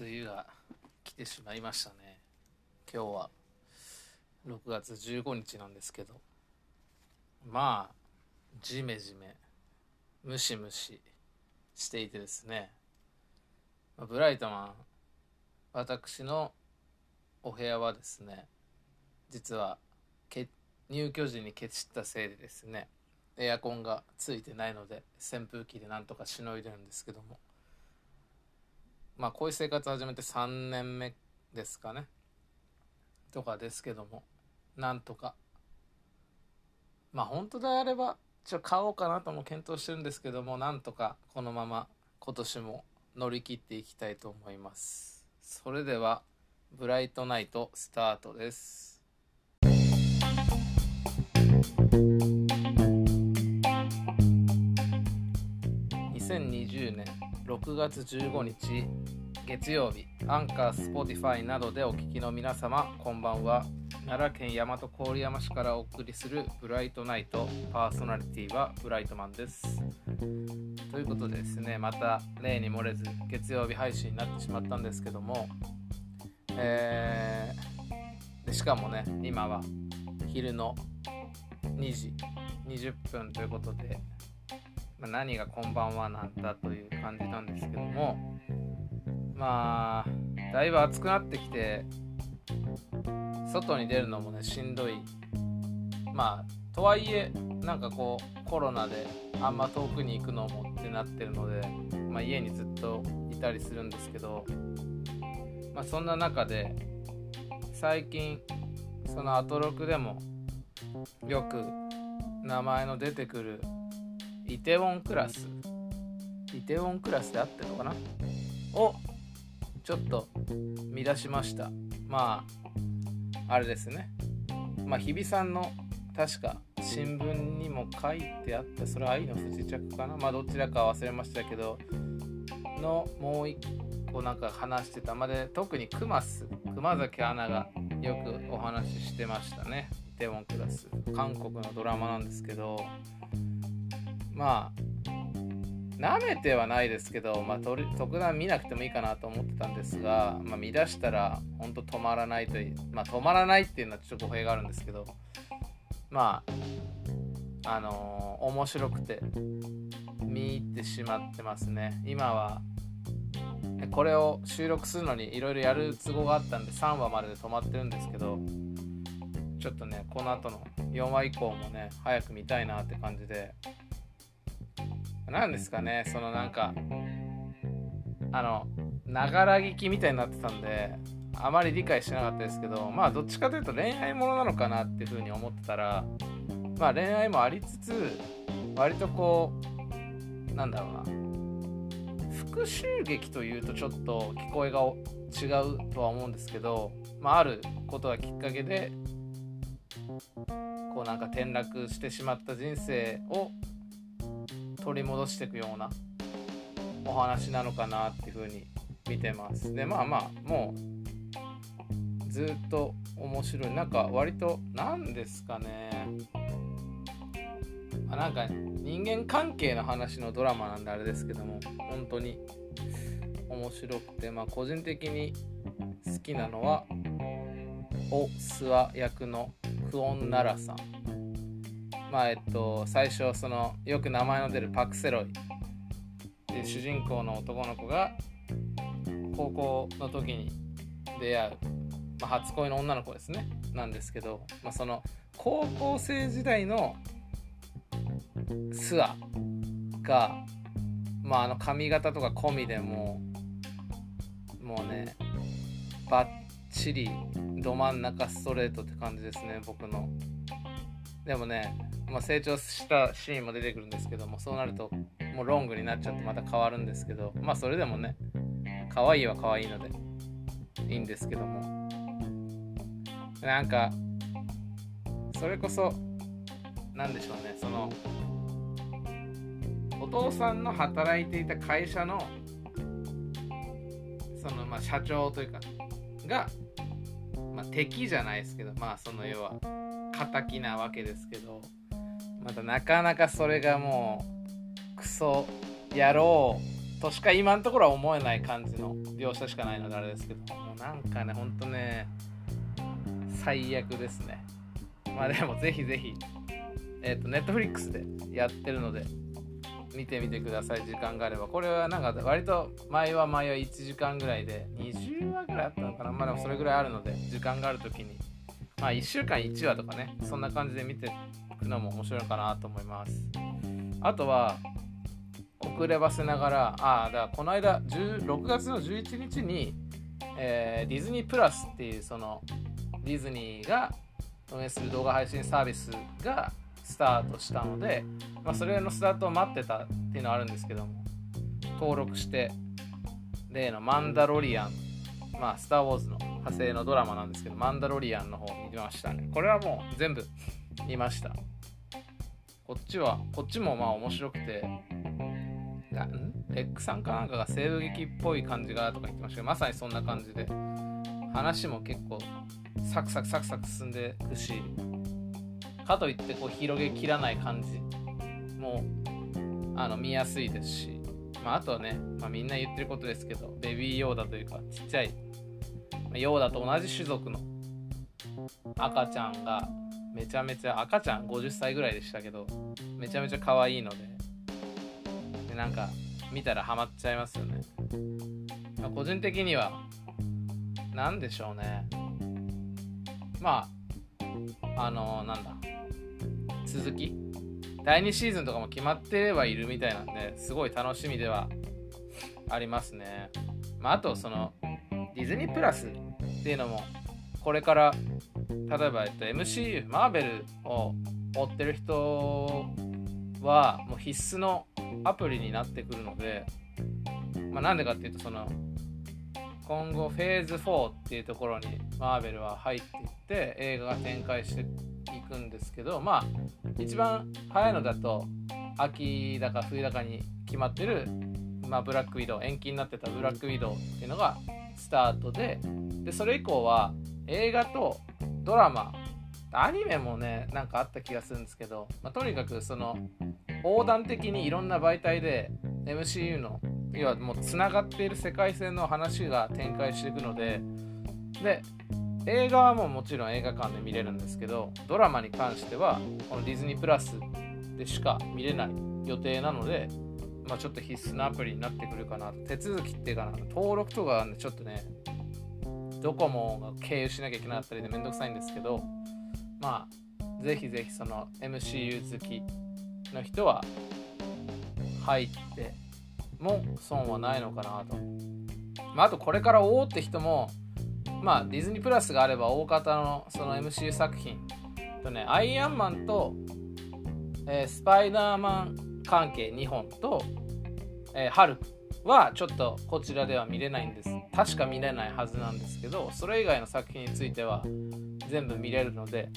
梅雨が来てしまいましたね。今日は。6月15日なんですけど。まあジメジメムシムシしていてですね。ブライトマン私のお部屋はですね実は入居時にケチったせいでですねエアコンがついてないので扇風機でなんとかしのいでるんですけども。まあこういう生活始めて3年目ですかね。とかですけども。なんとか。まあ本当であればちょっと買おうかなとも検討してるんですけどもなんとかこのまま今年も乗り切っていきたいと思います。それではブライトナイトスタートです。2020年6月15日月曜日 Anchor、Spotify などでお聞きの皆様こんばんは。奈良県大和郡山市からお送りするブライトナイトパーソナリティはブライトマンです。ということでですねまた例に漏れず月曜日配信になってしまったんですけどもえー、でしかもね今は昼の2時20分ということで、まあ、何がこんばんはなんだという感じなんですけどもまあだいぶ暑くなってきて外に出るのもねしんどい。まあとはいえなんかこうコロナであんま遠くに行くのもってなってるので、まあ、家にずっといたりするんですけど、まあ、そんな中で最近そのアトロクでもよく名前の出てくるイテウォンクラス。イテウォンクラスで合ってるのかな？をちょっと見出しました。まああれですね。まあ日比さんの確か新聞にも書いてあったそれは愛の不時着かな？まあどちらか忘れましたけどのもう一個なんか話してた。まで特に熊須熊崎アナがよくお話ししてましたね。デモンクラス。韓国のドラマなんですけど。まあ舐めてはないですけど、まあ、特段見なくてもいいかなと思ってたんですが、まあ、見出したら本当止まらないという、まあ、止まらないっていうのはちょっと語弊があるんですけどまああのー、面白くて見入ってしまってますね。今はこれを収録するのにいろいろやる都合があったんで3話までで止まってるんですけどちょっとねこの後の4話以降もね早く見たいなって感じで何ですかねそのなんかあのながら聞きみたいになってたんであまり理解してなかったですけどまあどっちかというと恋愛ものなのかなっていうふうに思ってたらまあ恋愛もありつつ割とこうなんだろうな復讐劇というとちょっと聞こえが違うとは思うんですけど、まあ、あることがきっかけでこうなんか転落してしまった人生を取り戻していくようなお話なのかなっていうふうに見てます。でまあまあもうずっと面白い。なんか割と何ですかね。あなんか人間関係の話のドラマなんであれですけども本当に面白くてまあ個人的に好きなのはお諏訪役のクオン・ナラさん。まあえっと最初そのよく名前の出るパク・セロイ。で主人公の男の子が高校の時に出会う、まあ、初恋の女の子ですね。なんですけど、まあ、その高校生時代のスアが、まあ、あの髪型とか込みでももうねバッチリど真ん中ストレートって感じですね僕の。でもねまあ、成長したシーンも出てくるんですけどもそうなるともうロングになっちゃってまた変わるんですけどまあそれでもね可愛いは可愛いのでいいんですけども。なんかそれこそ何でしょうねそのお父さんの働いていた会社のそのまあ社長というかが、まあ、敵じゃないですけどまあその要は敵なわけですけどまたなかなかそれがもうクソ野郎としか今のところは思えない感じの描写しかないのであれですけどもうなんかねほんとね最悪ですね。まあでもぜひぜひえっ、ー、とネットフリックスでやってるので見てみてください。時間があれば。これはなんか割と前は前は1時間ぐらいで20話ぐらいあったのかな。まあでもそれぐらいあるので時間がある時に。まあ1週間1話とかねそんな感じで見てくのも面白いかなと思います。あとは遅ればせながらああだからこの間6月の11日に、えー、ディズニープラスっていうそのディズニーが運営する動画配信サービスがスタートしたので、まあ、それのスタートを待ってたっていうのはあるんですけども登録して例のマンダロリアンまあスター・ウォーズの派生のドラマなんですけどマンダロリアンの方見ましたね。これはもう全部見ました。こっちはこっちもまあ面白くてなレックさんかなんかが西部劇っぽい感じがとか言ってましたけどまさにそんな感じで。話も結構サクサクサクサク進んでいくしかといってこう広げきらない感じもあの見やすいですし、まあ、あとはね、まあ、みんな言ってることですけどベビーヨーダというかちっちゃいヨーダと同じ種族の赤ちゃんがめちゃめちゃ赤ちゃん50歳ぐらいでしたけどめちゃめちゃ可愛いのででなんか見たらハマっちゃいますよね、ま、個人的には何でしょうね。まああのー、なんだ続き？第2シーズンとかも決まってればいるみたいなんですごい楽しみではありますね。まあ、あとそのディズニープラスっていうのもこれから例えば、えっと、MCU マーベルを追ってる人はもう必須のアプリになってくるので、まあ、なんでかっていうとその今後フェーズ4っていうところにマーベルは入っていって映画が展開していくんですけどまあ一番早いのだと秋だか冬だかに決まってる、まあ、ブラックウィドウ延期になってたブラックウィドウっていうのがスタートででそれ以降は映画とドラマアニメもねなんかあった気がするんですけど、まあ、とにかくその横断的にいろんな媒体で MCU の要はもうつながっている世界線の話が展開していくのでで映画はもうもちろん映画館で見れるんですけどドラマに関してはこのディズニープラスでしか見れない予定なので、まあ、ちょっと必須なアプリになってくるかな手続きっていうかな登録とか、ね、ちょっとねドコモが経由しなきゃいけなかったりでめんどくさいんですけどまあぜひぜひその MCU 好きの人は入っても損はないのかなと。まあ、あとこれからおおって人もまあディズニープラスがあれば大方のその MCU 作品とねアイアンマンと、えー、スパイダーマン関係2本と、えー、ハルクはちょっとこちらでは見れないんです。確か見れないはずなんですけどそれ以外の作品については全部見れるので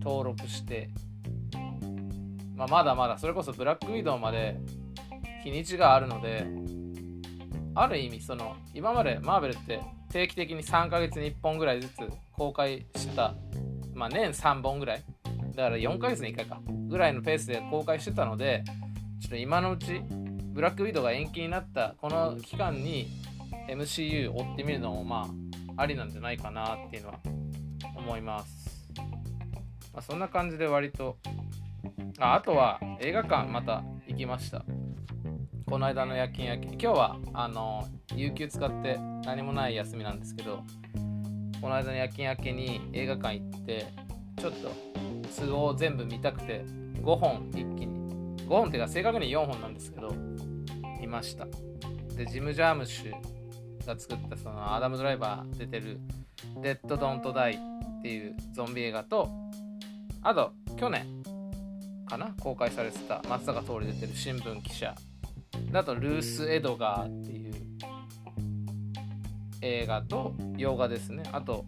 登録して、まあ、まだまだそれこそブラックウィドウまで日にちがあるのである意味その今までマーベルって定期的に3ヶ月に1本ぐらいずつ公開してた、まあ、年3本ぐらいだから4ヶ月に1回かぐらいのペースで公開してたのでちょっと今のうちブラックウィドウが延期になったこの期間に MCU を追ってみるのもまあありなんじゃないかなっていうのは思います、まあ、そんな感じで割とああとは映画館また行きました。この間の夜勤夜勤。今日はあの有給使って何もない休みなんですけどこの間の夜勤明けに映画館行ってちょっと都合全部見たくて5本一気に5本っていうか正確に4本なんですけど見ました。でジム・ジャームシュが作ったそのアダム・ドライバー出てる「デッド・ドント・ダイ」っていうゾンビ映画とあと去年かな公開されてた松坂桃李出てる新聞記者だとルース・エドガーっていう映画と洋画ですね。あと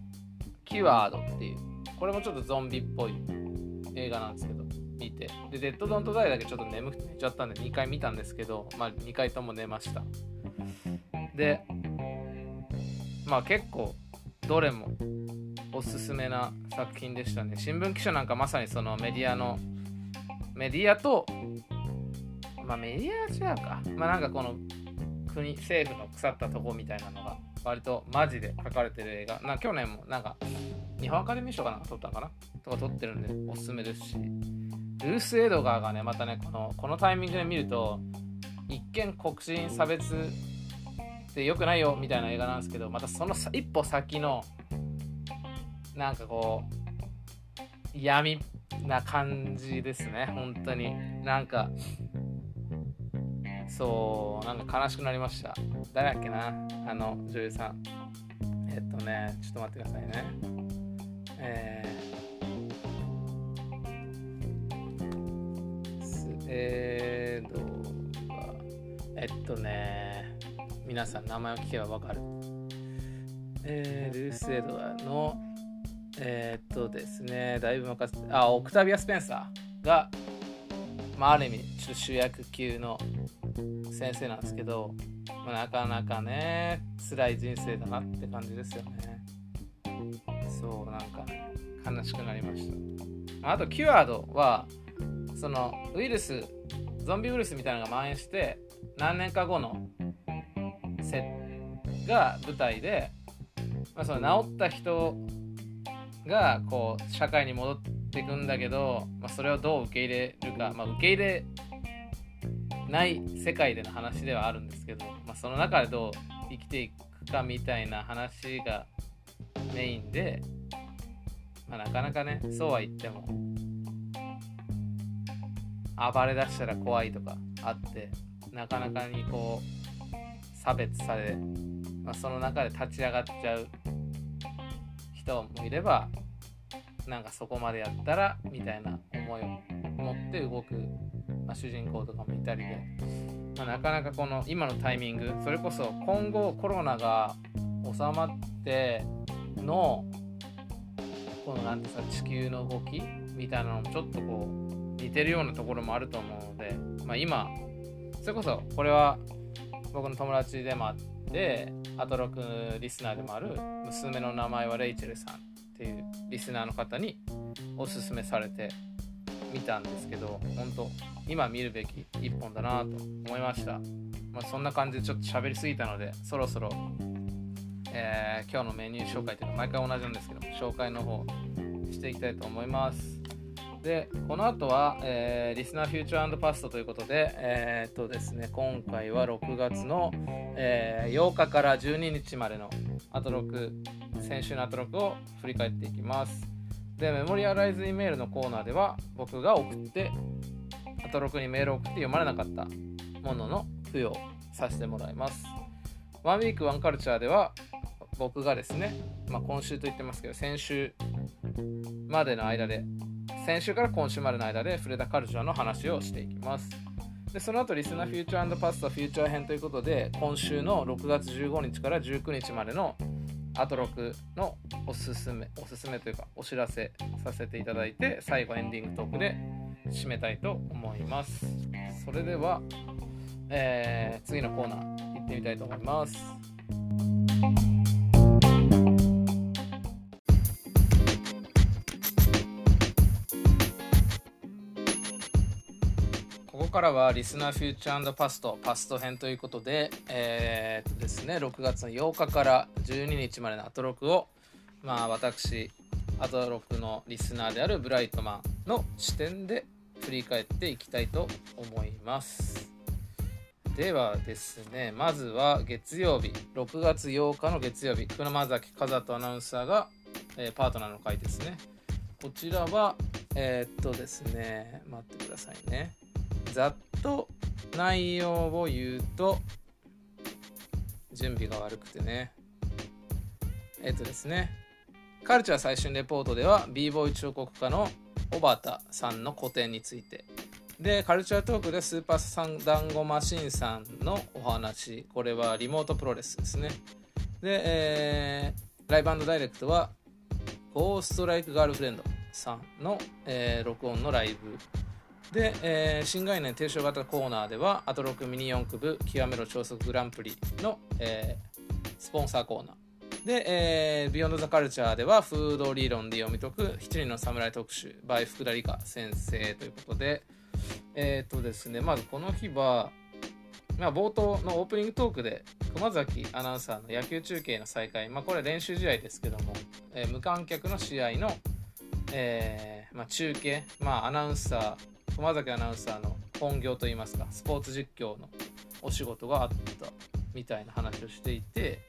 キュワードっていうこれもちょっとゾンビっぽい映画なんですけど。見て。でデッド・ドント・ダイだけちょっと眠くて寝ちゃったんで2回見たんですけどまあ2回とも寝ました。でまあ結構どれもおすすめな作品でしたね。新聞記者なんかまさにそのメディアのメディアとまあメディアは違うか。まあなんかこの国政府の腐ったとこみたいなのが割とマジで書かれてる映画。な去年もなんか日本アカデミー賞かなんか撮ったのかな？とか撮ってるんでおすすめですし。ルース・エドガーがねまたねこのこのタイミングで見ると一見黒人差別って良くないよみたいな映画なんですけどまたその一歩先のなんかこう闇な感じですね。本当に。なんかそうなんか悲しくなりました。誰だっけな？あの女優さん。えっとねちょっと待ってくださいね。えー、スエードがえっとね皆さん名前を聞けばわかる。えー、ルース・エドワーのえー、っとですねだいぶ任せてあオクタビア・スペンサーがまあ、ある意味ちょっと主役級の先生なんですけど、まあ、なかなかね辛い人生だなって感じですよね。そうなんか悲しくなりました。あとキュアードはそのウイルスゾンビウイルスみたいなのが蔓延して何年か後の設が舞台で、まあ、その治った人がこう社会に戻っていくんだけど、まあ、それをどう受け入れるか、まあ、受け入れない世界での話ではあるんですけど、まあ、その中でどう生きていくかみたいな話がメインで、まあ、なかなかねそうは言っても暴れだしたら怖いとかあってなかなかにこう差別され、まあ、その中で立ち上がっちゃう人もいればなんかそこまでやったらみたいな思いを持って動く、まあ、主人公とかもいたりで、まあ、なかなかこの今のタイミングそれこそ今後コロナが収まってのこの何ですか地球の動きみたいなのもちょっとこう似てるようなところもあると思うので、まあ、今それこそこれは僕の友達でもあってアトロクリスナーでもある娘の名前はレイチェルさんっていうリスナーの方におすすめされて見たんですけど本当今見るべき一本だなと思いました、まあ、そんな感じでちょっと喋りすぎたのでそろそろ、えー、今日のメニュー紹介というのは毎回同じなんですけど紹介の方していきたいと思います。でこの後は、えー、リスナーフューチャーパストということで、えー、っとですね、今回は6月の、えー、8日から12日までのアトロク、先週のアトロクを振り返っていきます。で、メモリアライズイメールのコーナーでは、僕が送って、アトロクにメールを送って読まれなかったものの付与させてもらいます。ワンウィークワンカルチャーでは、僕がですね、まあ、今週と言ってますけど、先週までの間で先週から今週までの間で触れたカルチャーの話をしていきます。でその後リスナーフューチャーパスタフューチャー編ということで今週の6月15日から19日までのアトロクのおすすめおすすめというかお知らせさせていただいて最後エンディングトークで締めたいと思いますそれでは、えー、次のコーナー行ってみたいと思いますからはリスナーフューチャーパストパスト編ということで、えー、っとですね、6月の8日から12日までのアトロクを、まあ私、アトロクのリスナーであるブライトマンの視点で振り返っていきたいと思います。ではですね、まずは月曜日、6月8日の月曜日、船崎和人アナウンサーが、えー、パートナーの回ですね。こちらは、えー、っとですね、待ってくださいね。ざっと内容を言うと準備が悪くてね。えっとですね。カルチャー最新レポートでは b ボーイ彫刻家の小畑さんの個展について。でカルチャートークでスーパーサンダンゴマシンさんのお話。これはリモートプロレスですね。で、えー、ライブダイレクトはゴーストライクガールフレンドさんの、えー、録音のライブで、えー、新概念提唱型コーナーでは、アトロックミニ四駆部極めろ超速グランプリの、えー、スポンサーコーナー。で、えー、ビヨンドザカルチャーでは、フード理論で読み解く七人の侍特集、by 福田理香先生ということで、えっ、とですね、まずこの日は、まあ、冒頭のオープニングトークで熊崎アナウンサーの野球中継の再開、まあ、これ練習試合ですけども、えー、無観客の試合の、えーまあ、中継、まあ、アナウンサー熊崎アナウンサーの本業といいますかスポーツ実況のお仕事があったみたいな話をしていて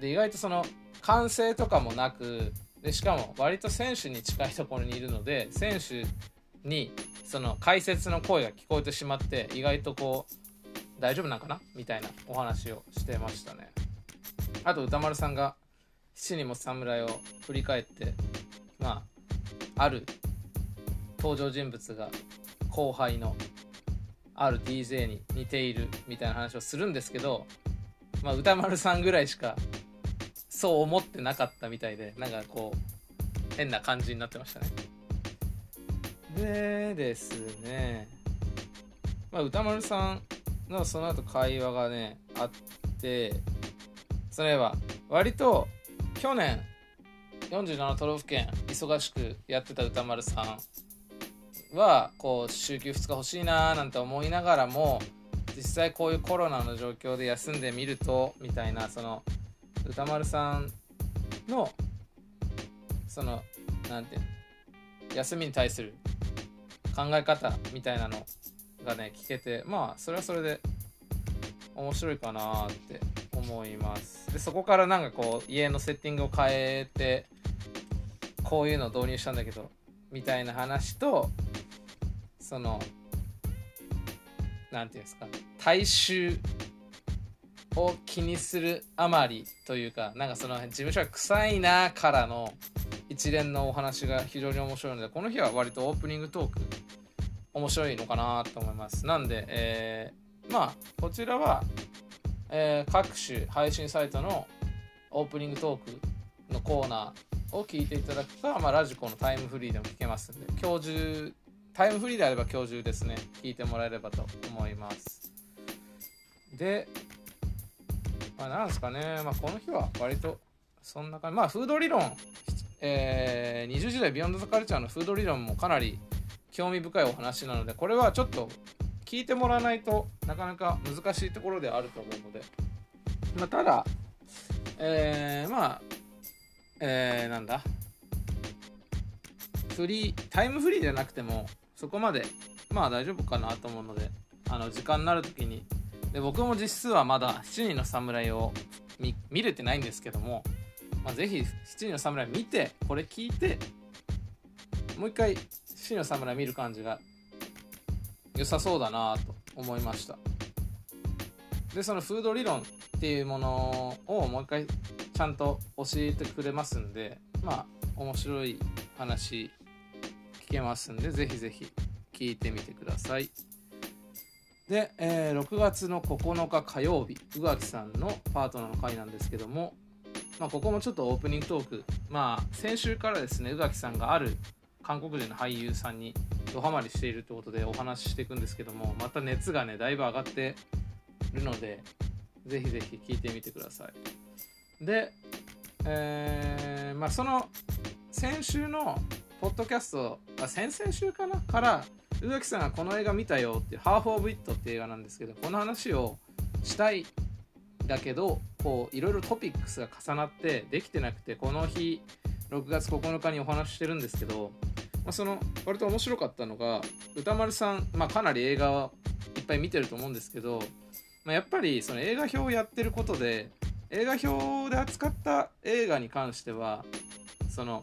で意外とその歓声とかもなくでしかも割と選手に近いところにいるので選手にその解説の声が聞こえてしまって意外とこう大丈夫なんかな？みたいなお話をしてましたね。あと歌丸さんが七人も侍を振り返ってまあある登場人物が後輩のある DJ に似ているみたいな話をするんですけど、まあ、歌丸さんぐらいしかそう思ってなかったみたいでなんかこう変な感じになってましたね。でですね。まあ歌丸さんのその後会話がねあってそれは割と去年47都道府県忙しくやってた歌丸さんはこう週休2日欲しいなーなんて思いながらも実際こういうコロナの状況で休んでみるとみたいなその歌丸さんのその何て言うの休みに対する考え方みたいなのがね聞けてまあそれはそれで面白いかなって思います。でそこからなんかこう家のセッティングを変えてこういうのを導入したんだけどみたいな話とその何て言うんですか大衆を気にするあまりというかなんかその事務所が臭いなからの一連のお話が非常に面白いのでこの日は割とオープニングトーク面白いのかなと思います。なんで、えー、まあ、こちらは、えー、各種配信サイトのオープニングトークのコーナーを聞いていただくか、まあ、ラジコのタイムフリーでも聞けますんで、今日中、タイムフリーであれば今日中ですね、聞いてもらえればと思います。で、まあ、なんですかね、まあ、この日は割とそんな感じ、まあ、フード理論、えー、20時代ビヨンドザカルチャーのフード理論もかなり興味深いお話なのでこれはちょっと聞いてもらわないとなかなか難しいところではあると思うので、まあ、ただ、えー、まあ、えー、なんだ？フリータイムフリーじゃなくてもそこまでまあ大丈夫かなと思うのであの時間になる時に。で僕も実質はまだ7人の侍を見見れてないんですけども、まあ、ぜひ7人の侍見てこれ聞いてもう一回死の侍見る感じが良さそうだなと思いました。でそのフード理論っていうものをもう一回ちゃんと教えてくれますんでまあ面白い話けますんでぜひぜひ聞いてみてください。で、えー、6月の9日火曜日宇垣さんのパートナーの回なんですけどもまあ、ここもちょっとオープニングトークまあ先週からですね宇垣さんがある韓国人の俳優さんにドハマりしているということでお話ししていくんですけどもまた熱がねだいぶ上がってるのでぜひぜひ聞いてみてください。で、えー、まあその先週のポッドキャストあ先々週かな。から宇垣さんがこの映画見たよっていう「ハーフ・オブ・イット」っていう映画なんですけどこの話をしたいだけどこういろいろトピックスが重なってできてなくてこの日6月9日にお話ししてるんですけどまあ、その割と面白かったのが歌丸さん、まあ、かなり映画はいっぱい見てると思うんですけど、まあ、やっぱりその映画表をやってることで映画表で扱った映画に関してはその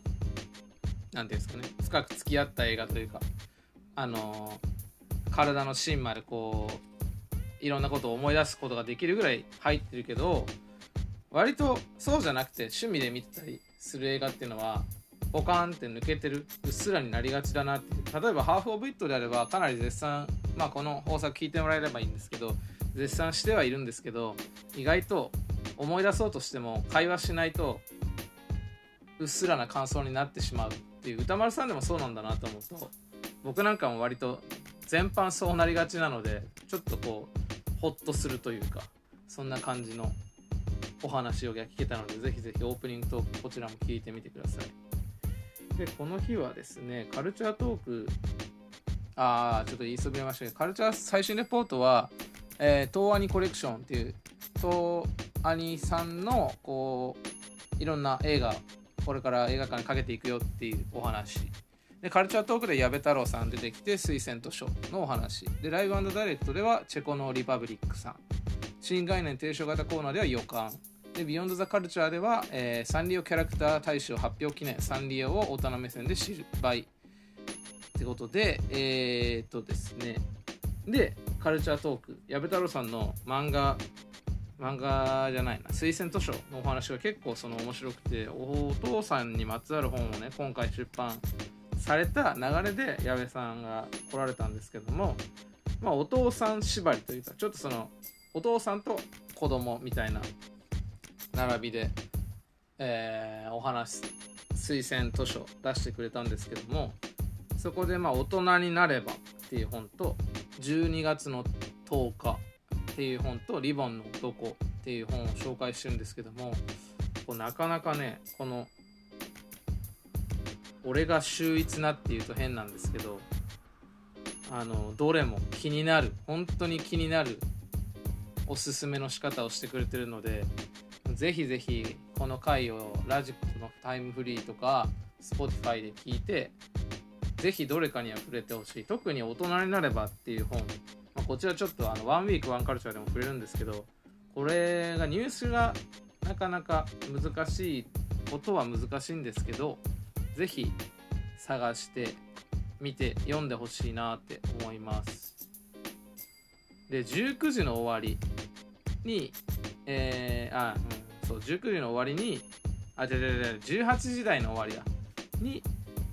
何ていうんですかね。深く付き合った映画というかあの体の芯までこういろんなことを思い出すことができるぐらい入ってるけど割とそうじゃなくて趣味で見てたりする映画っていうのはポカンって抜けてるうっすらになりがちだなって例えばハーフ・オブ・イットであればかなり絶賛まあこの放作聞いてもらえればいいんですけど絶賛してはいるんですけど意外と思い出そうとしても会話しないとうっすらな感想になってしまう。っていう歌丸さんでもそうなんだなと思うと僕なんかも割と全般そうなりがちなのでちょっとこうホッとするというかそんな感じのお話を聞けたのでぜひぜひオープニングトークこちらも聞いてみてください。で、この日はですね、カルチャートーク、あー、ちょっと言いそびれましたけど、カルチャー最新レポートは、えー、東アニコレクションっていう東アニさんのこういろんな映画これから映画館にかけていくよっていうお話。でカルチャートークで矢部太郎さん出てきて推薦図書のお話。でライブダイレクトではチェコのリパブリックさん。新概念提唱型コーナーでは予感。でビヨンドザカルチャーでは、えー、サンリオキャラクター大賞発表記念サンリオを大人目線で知る。倍ってことでえー、っとですね。でカルチャートーク。矢部太郎さんの漫画漫画じゃないな。推薦図書のお話が結構その面白くてお父さんにまつわる本をね今回出版された流れで矢部さんが来られたんですけども、まあ、お父さん縛りというかちょっとそのお父さんと子供みたいな並びで、えー、お話推薦図書出してくれたんですけどもそこでま大人になればっていう本と12月の10日っていう本とリボンの男っていう本を紹介してるんですけどもこうなかなかねこの俺が秀逸なっていうと変なんですけどあのどれも気になる本当に気になるおすすめの仕方をしてくれてるのでぜひぜひこの回をラジコのタイムフリーとか Spotify で聞いてぜひどれかには触れてほしい。特に大人になればっていう本、まあ、こちらちょっとあのワンウィークワンカルチャーでも触れるんですけどこれがニュースがなかなか難しいことは難しいんですけどぜひ探してみて読んでほしいなって思います。で19時の終わりにえー、あうんそう19時の終わりにあ違う違う違う18時台の終わりだ。に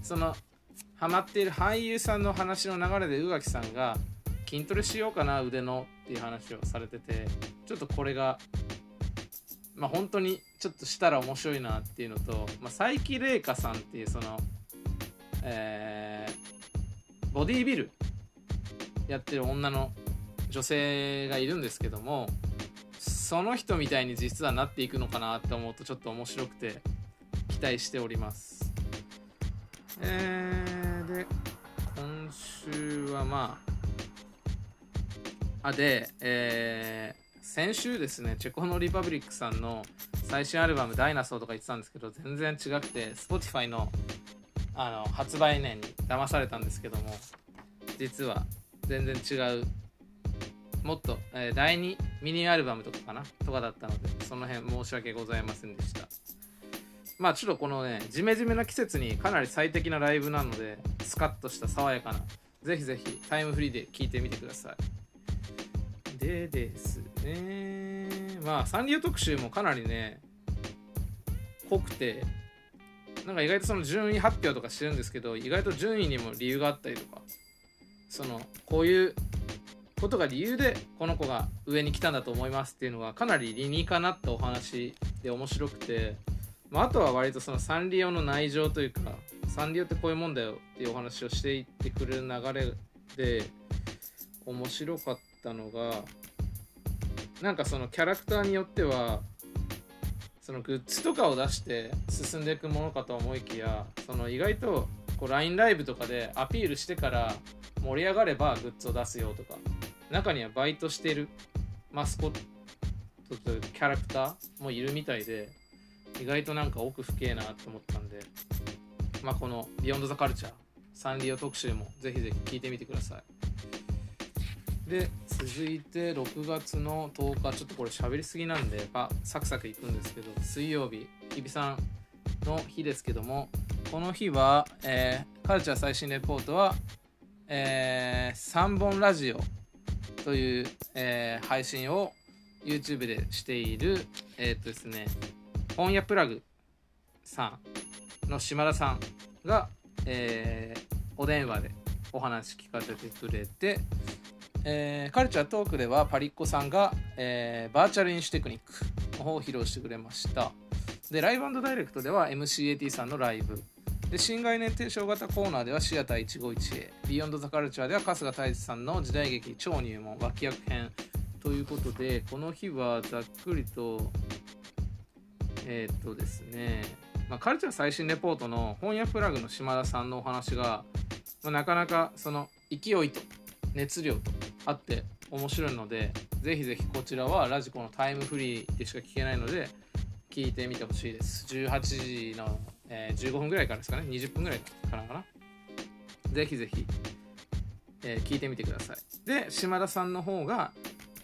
そのハマっている俳優さんの話の流れで宇垣さんが筋トレしようかな腕のっていう話をされててちょっとこれがまあ本当にちょっとしたら面白いなっていうのと、まあ、佐伯玲香さんっていうその、えー、ボディービルやってる女の女性がいるんですけどもその人みたいに実はなっていくのかなって思うとちょっと面白くて期待しております。えー、で今週はまああでえー先週ですねチェコのリパブリックさんの最新アルバム「ダイナソー」とか言ってたんですけど全然違くて Spotify のあの発売年に騙されたんですけども実は全然違うもっと、えー、第2ミニアルバムとかかなとかだったのでその辺申し訳ございませんでした。まあちょっとこのねジメジメな季節にかなり最適なライブなのでスカッとした爽やかなぜひぜひタイムフリーで聴いてみてください。でですね。まあサンリオ特集もかなりね濃くてなんか意外とその順位発表とかしてるんですけど意外と順位にも理由があったりとかそのこういうことが理由でこの子が上に来たんだと思いますっていうのがかなり理にかなったお話で面白くて、まあ、あとは割とそのサンリオの内情というかサンリオってこういうもんだよっていうお話をしていってくれる流れで面白かったのがなんかそのキャラクターによってはそのグッズとかを出して進んでいくものかと思いきやその意外とこう LINE ライブとかでアピールしてから盛り上がればグッズを出すよとか中にはバイトしてるマスコットというキャラクターもいるみたいで意外となんか奥深えなと思ったんでまあこの「ビヨンド・ザ・カルチャー」サンリオ特集もぜひぜひ聞いてみてください。で続いて6月の10日ちょっとこれ喋りすぎなんであサクサクいくんですけど水曜日日比さんの日ですけどもこの日は、えー、カルチャー最新レポートは、えー、3本ラジオという、えー、配信を YouTube でしているえっ、とですね本屋プラグさんの島田さんが、えお電話でお話聞かせてくれてえー、カルチャートークではパリッコさんが、えー、バーチャル飲酒テクニックの方を披露してくれました。でライブダイレクトでは MCAT さんのライブ。で新概念提唱型コーナーではシアター 151A ビヨンドザカルチャーでは春日太一さんの時代劇超入門脇役編ということでこの日はざっくりとえー、っとですね、まあ、カルチャー最新レポートの本屋プラグの島田さんのお話が、まあ、なかなかその勢いと熱量とあって面白いのでぜひぜひこちらはラジコのタイムフリーでしか聞けないので聞いてみてほしいです。18時の、えー、15分ぐらいからですかね。20分ぐらいからかな。ぜひぜひ、えー、聞いてみてください。で島田さんの方が、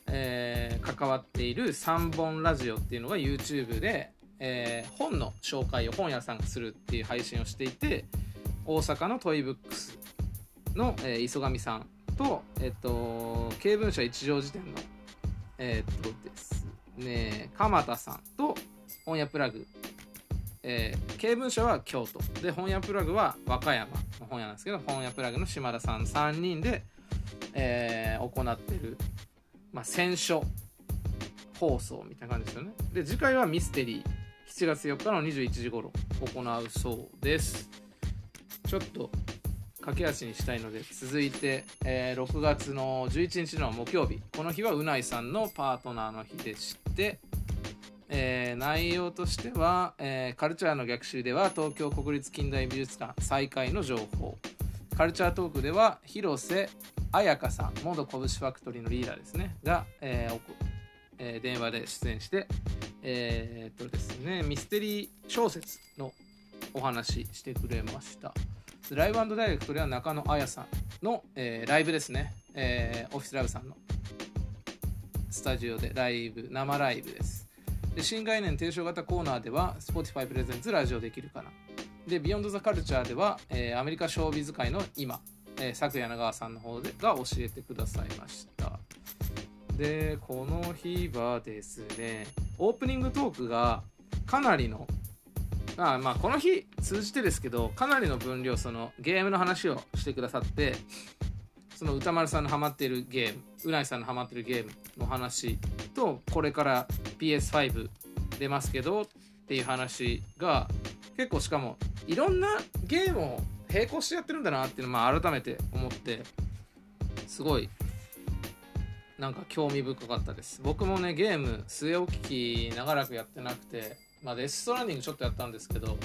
えー、関わっている3本ラジオっていうのが YouTube で、えー、本の紹介を本屋さんがするっていう配信をしていて大阪のトイブックスの、えー、磯上さんと、えっと、経文社一条辞典の、えっとですね、鎌田さんと本屋プラグ、えー、経文社は京都。で本屋プラグは和歌山の本屋なんですけど本屋プラグの島田さん3人で、えー、行ってる、まあ、選書放送みたいな感じですよね。で次回はミステリー。7月4日の21時頃行うそうです。ちょっと駆け足にしたいので続いて、えー、6月の11日の木曜日。この日はうないさんのパートナーの日でしてえー、内容としては、えー、カルチャーの逆襲では東京国立近代美術館再開の情報。カルチャートークでは広瀬彩香さん元拳ファクトリーのリーダーですねが、えーえー、電話で出演してえー、っとですねミステリー小説のお話してくれました。ライブダイレクトでは中野彩さんの、えー、ライブですね、えー、オフィスライブさんの。スタジオでライブ生ライブです。で新概念提唱型コーナーでは Spotify プレゼンツラジオできるかな。で Beyond the Culture では、えー、アメリカショービズ界の今、えー、昨柳川さんの方でが教えてくださいました。でこの日はですねオープニングトークがかなりのあまあこの日通じてですけどかなりの分量そのゲームの話をしてくださってその歌丸さんのハマっているゲームうないさんのハマってるゲームの話とこれから PS5 出ますけどっていう話が結構しかもいろんなゲームを並行してやってるんだなっていうのをまあ改めて思ってすごいなんか興味深かったです。僕もねゲーム据え置き長らくやってなくてまあデストランディングちょっとやったんですけど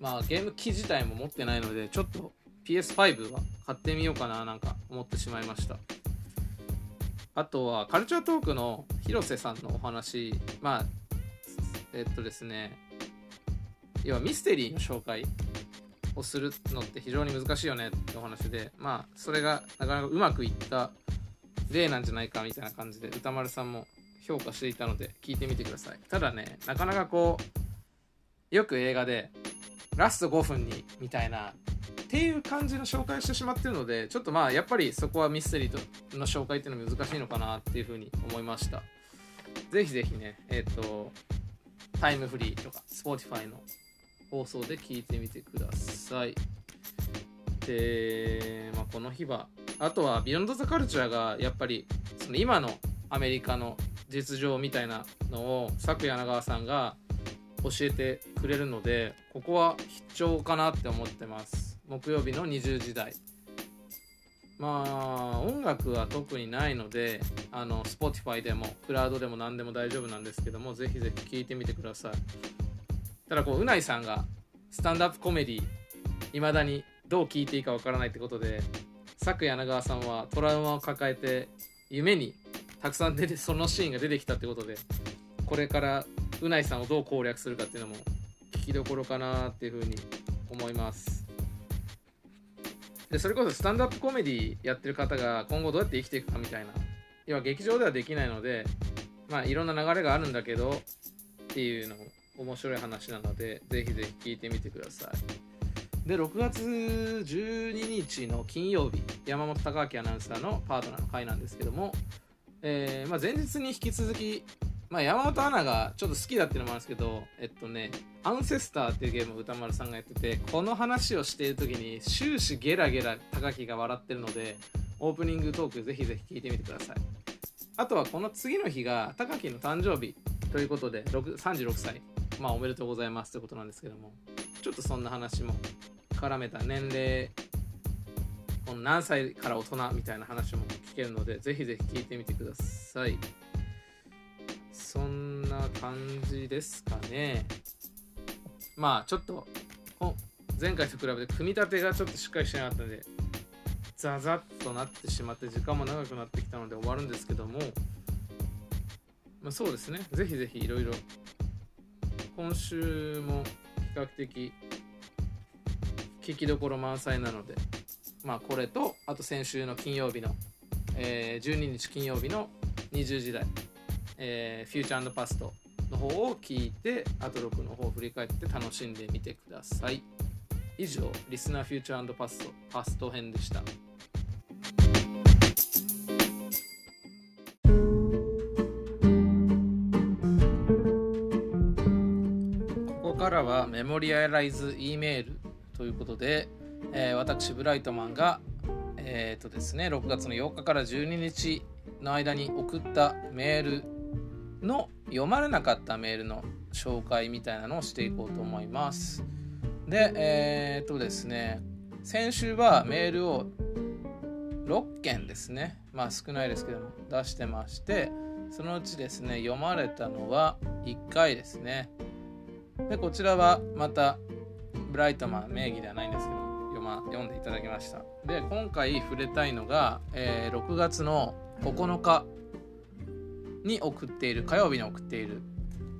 まあゲーム機自体も持ってないのでちょっと PS5 は買ってみようかななんか思ってしまいました。あとはカルチャートークの広瀬さんのお話まあえっとですね要はミステリーの紹介をするのって非常に難しいよねってお話でまあそれがなかなかうまくいった例なんじゃないかみたいな感じで歌丸さんも評価していたので聞いてみてください。ただねなかなかこうよく映画でラスト5分にみたいなっていう感じの紹介してしまってるのでちょっとまあやっぱりそこはミステリーの紹介っていうのは難しいのかなっていうふうに思いました。ぜひぜひねえっ、ー、とタイムフリーとか Spotify の放送で聞いてみてください。で、まあ、この日はあとはビヨンドザカルチャーがやっぱりその今のアメリカの実情みたいなのを佐久柳川さんが教えてくれるのでここは必聴かなって思ってます。木曜日の20時台。まあ音楽は特にないのであの Spotify でもクラウドでも何でも大丈夫なんですけどもぜひぜひ聴いてみてください。ただこううないさんがスタンドアップコメディいまだにどう聴いていいかわからないってことで佐柳川さんはトラウマを抱えて夢にたくさん出てそのシーンが出てきたってことでこれからうないさんをどう攻略するかっていうのも聞きどころかなっていうふうに思います。でそれこそスタンドアップコメディやってる方が今後どうやって生きていくかみたいな。要は劇場ではできないのでまあいろんな流れがあるんだけどっていうのも面白い話なのでぜひぜひ聞いてみてください。で6月12日の金曜日山本隆明アナウンサーのパートナーの回なんですけども、えーまあ、前日に引き続きまあ、山本アナがちょっと好きだっていうのもあるんですけど、えっとね、アンセスターっていうゲームを歌丸さんがやってて、この話をしている時に終始ゲラゲラ高木が笑ってるので、オープニングトークぜひぜひ聞いてみてください。あとはこの次の日が高木の誕生日ということで、36歳。まあおめでとうございますってことなんですけども、ちょっとそんな話も絡めた年齢、この何歳から大人みたいな話も聞けるので、ぜひぜひ聞いてみてください。そんな感じですかね。まあちょっと前回と比べて組み立てがちょっとしっかりしてなかったのでザザッとなってしまって時間も長くなってきたので終わるんですけどもまあ、そうですねぜひぜひいろいろ今週も比較的聞きどころ満載なのでまあこれとあと先週の金曜日の、えー、12日金曜日の20時台、えー、フューチャーパストの方を聞いてアトロクの方を振り返って楽しんでみてください。以上リスナーフューチャーパストパスト編でした。ここからはメモリアライズ E メールということで、えー、私ブライトマンがえっ、ー、とですね6月の8日から12日の間に送ったメールの読まれなかったメールの紹介みたいなのをしていこうと思います。で、えー、っとですね、先週はメールを6件ですね、まあ少ないですけども出してまして、そのうちですね、読まれたのは1回ですね。で、こちらはまたブライトマン名義ではないんですけど,、ま、読んでいただきました。で、今回触れたいのが、えー、6月の9日に送っている火曜日に送っている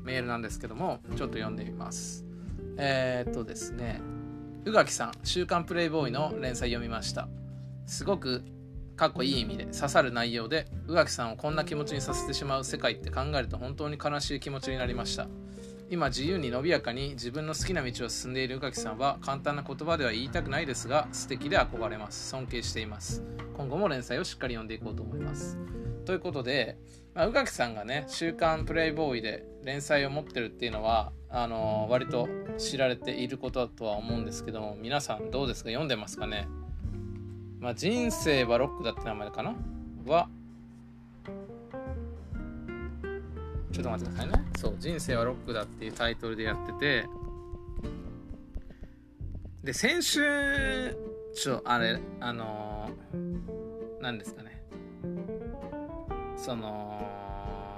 メールなんですけどもちょっと読んでみます。えー、っとですね。宇垣さん「週刊プレイボーイ」の連載読みました。すごくかっこいい意味で刺さる内容で宇垣さんをこんな気持ちにさせてしまう世界って考えると本当に悲しい気持ちになりました。今自由に伸びやかに自分の好きな道を進んでいる宇垣さんは簡単な言葉では言いたくないですが素敵で憧れます。尊敬しています。今後も連載をしっかり読んでいこうと思います。ということでまあ、宇垣さんがね「週刊プレイボーイ」で連載を持ってるっていうのはあのー、割と知られていることだとは思うんですけども皆さんどうですか？読んでますかね？まあ、人生はロックだって名前かな？はちょっと待ってくださいね。そう「人生はロックだ」っていうタイトルでやってて。で先週ちょあれあのー、何ですかね。その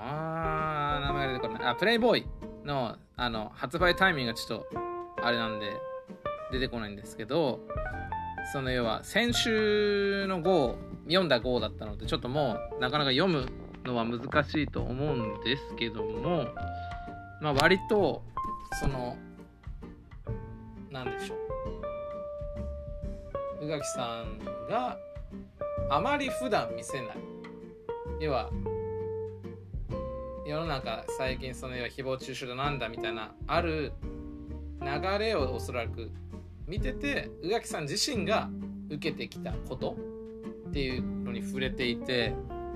あ名前が出てこない。あプレイボーイのあの発売タイミングがちょっとあれなんで出てこないんですけどその要は先週の号読んだ号だったのでちょっともうなかなか読むのは難しいと思うんですけどもまあ割とそのなんでしょう。宇垣さんがあまり普段見せない。要は世の中最近その要は誹謗中傷だなんだみたいなある流れをおそらく見てて宇垣さん自身が受けてきたことっていうのに触れていて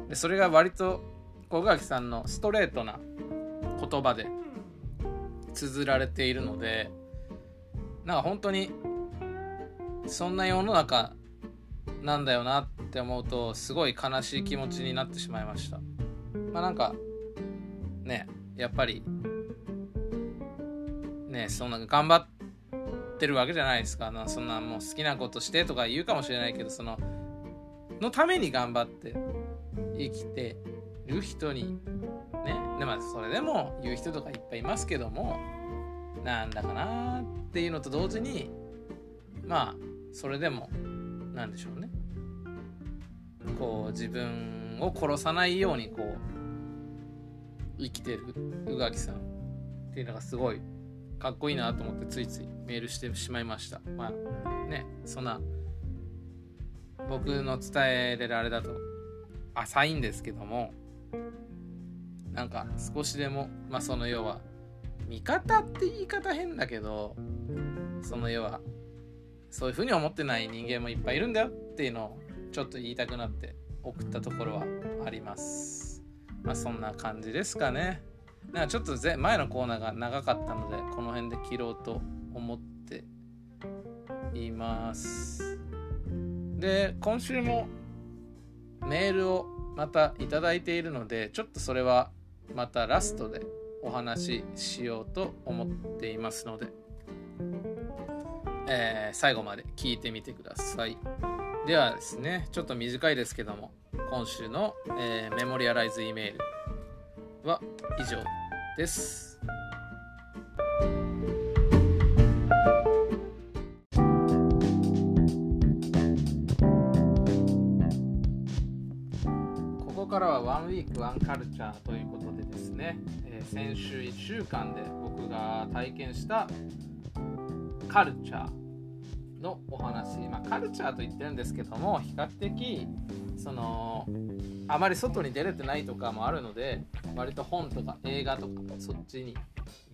でそれが割と宇垣さんのストレートな言葉で綴られているのでなんか本当にそんな世の中なんだよなって思うとすごい悲しい気持ちになってしまいました。まあなんかねやっぱりねそんな頑張ってるわけじゃないですか。そんなもう好きなことしてとか言うかもしれないけどそののために頑張って生きてる人にね。でもそれでも言う人とかいっぱいいますけどもなんだかなっていうのと同時にまあそれでもなんでしょうね。こう自分を殺さないようにこう生きてる宇垣さんっていうのがすごいかっこいいなと思ってついついメールしてしまいました。まあねそんな僕の伝えれるあれだと浅いんですけどもなんか少しでもまあその要は味方って言い方変だけどその要はそういうふうに思ってない人間もいっぱいいるんだよっていうのをちょっと言いたくなって送ったところはあります。まあそんな感じですかね。なんかちょっと前のコーナーが長かったのでこの辺で切ろうと思っています。で今週もメールをまたいいているのでちょっとそれはまたラストでお話ししようと思っていますので、えー、最後まで聞いてみてください。ではですねちょっと短いですけども今週の、えー、メモリアライズ E メールは以上ですクワンカルチャーということでですね、えー、先週1週間で僕が体験したカルチャーのお話、まあ、カルチャーと言ってるんですけども比較的そのあまり外に出れてないとかもあるので割と本とか映画とかそっちに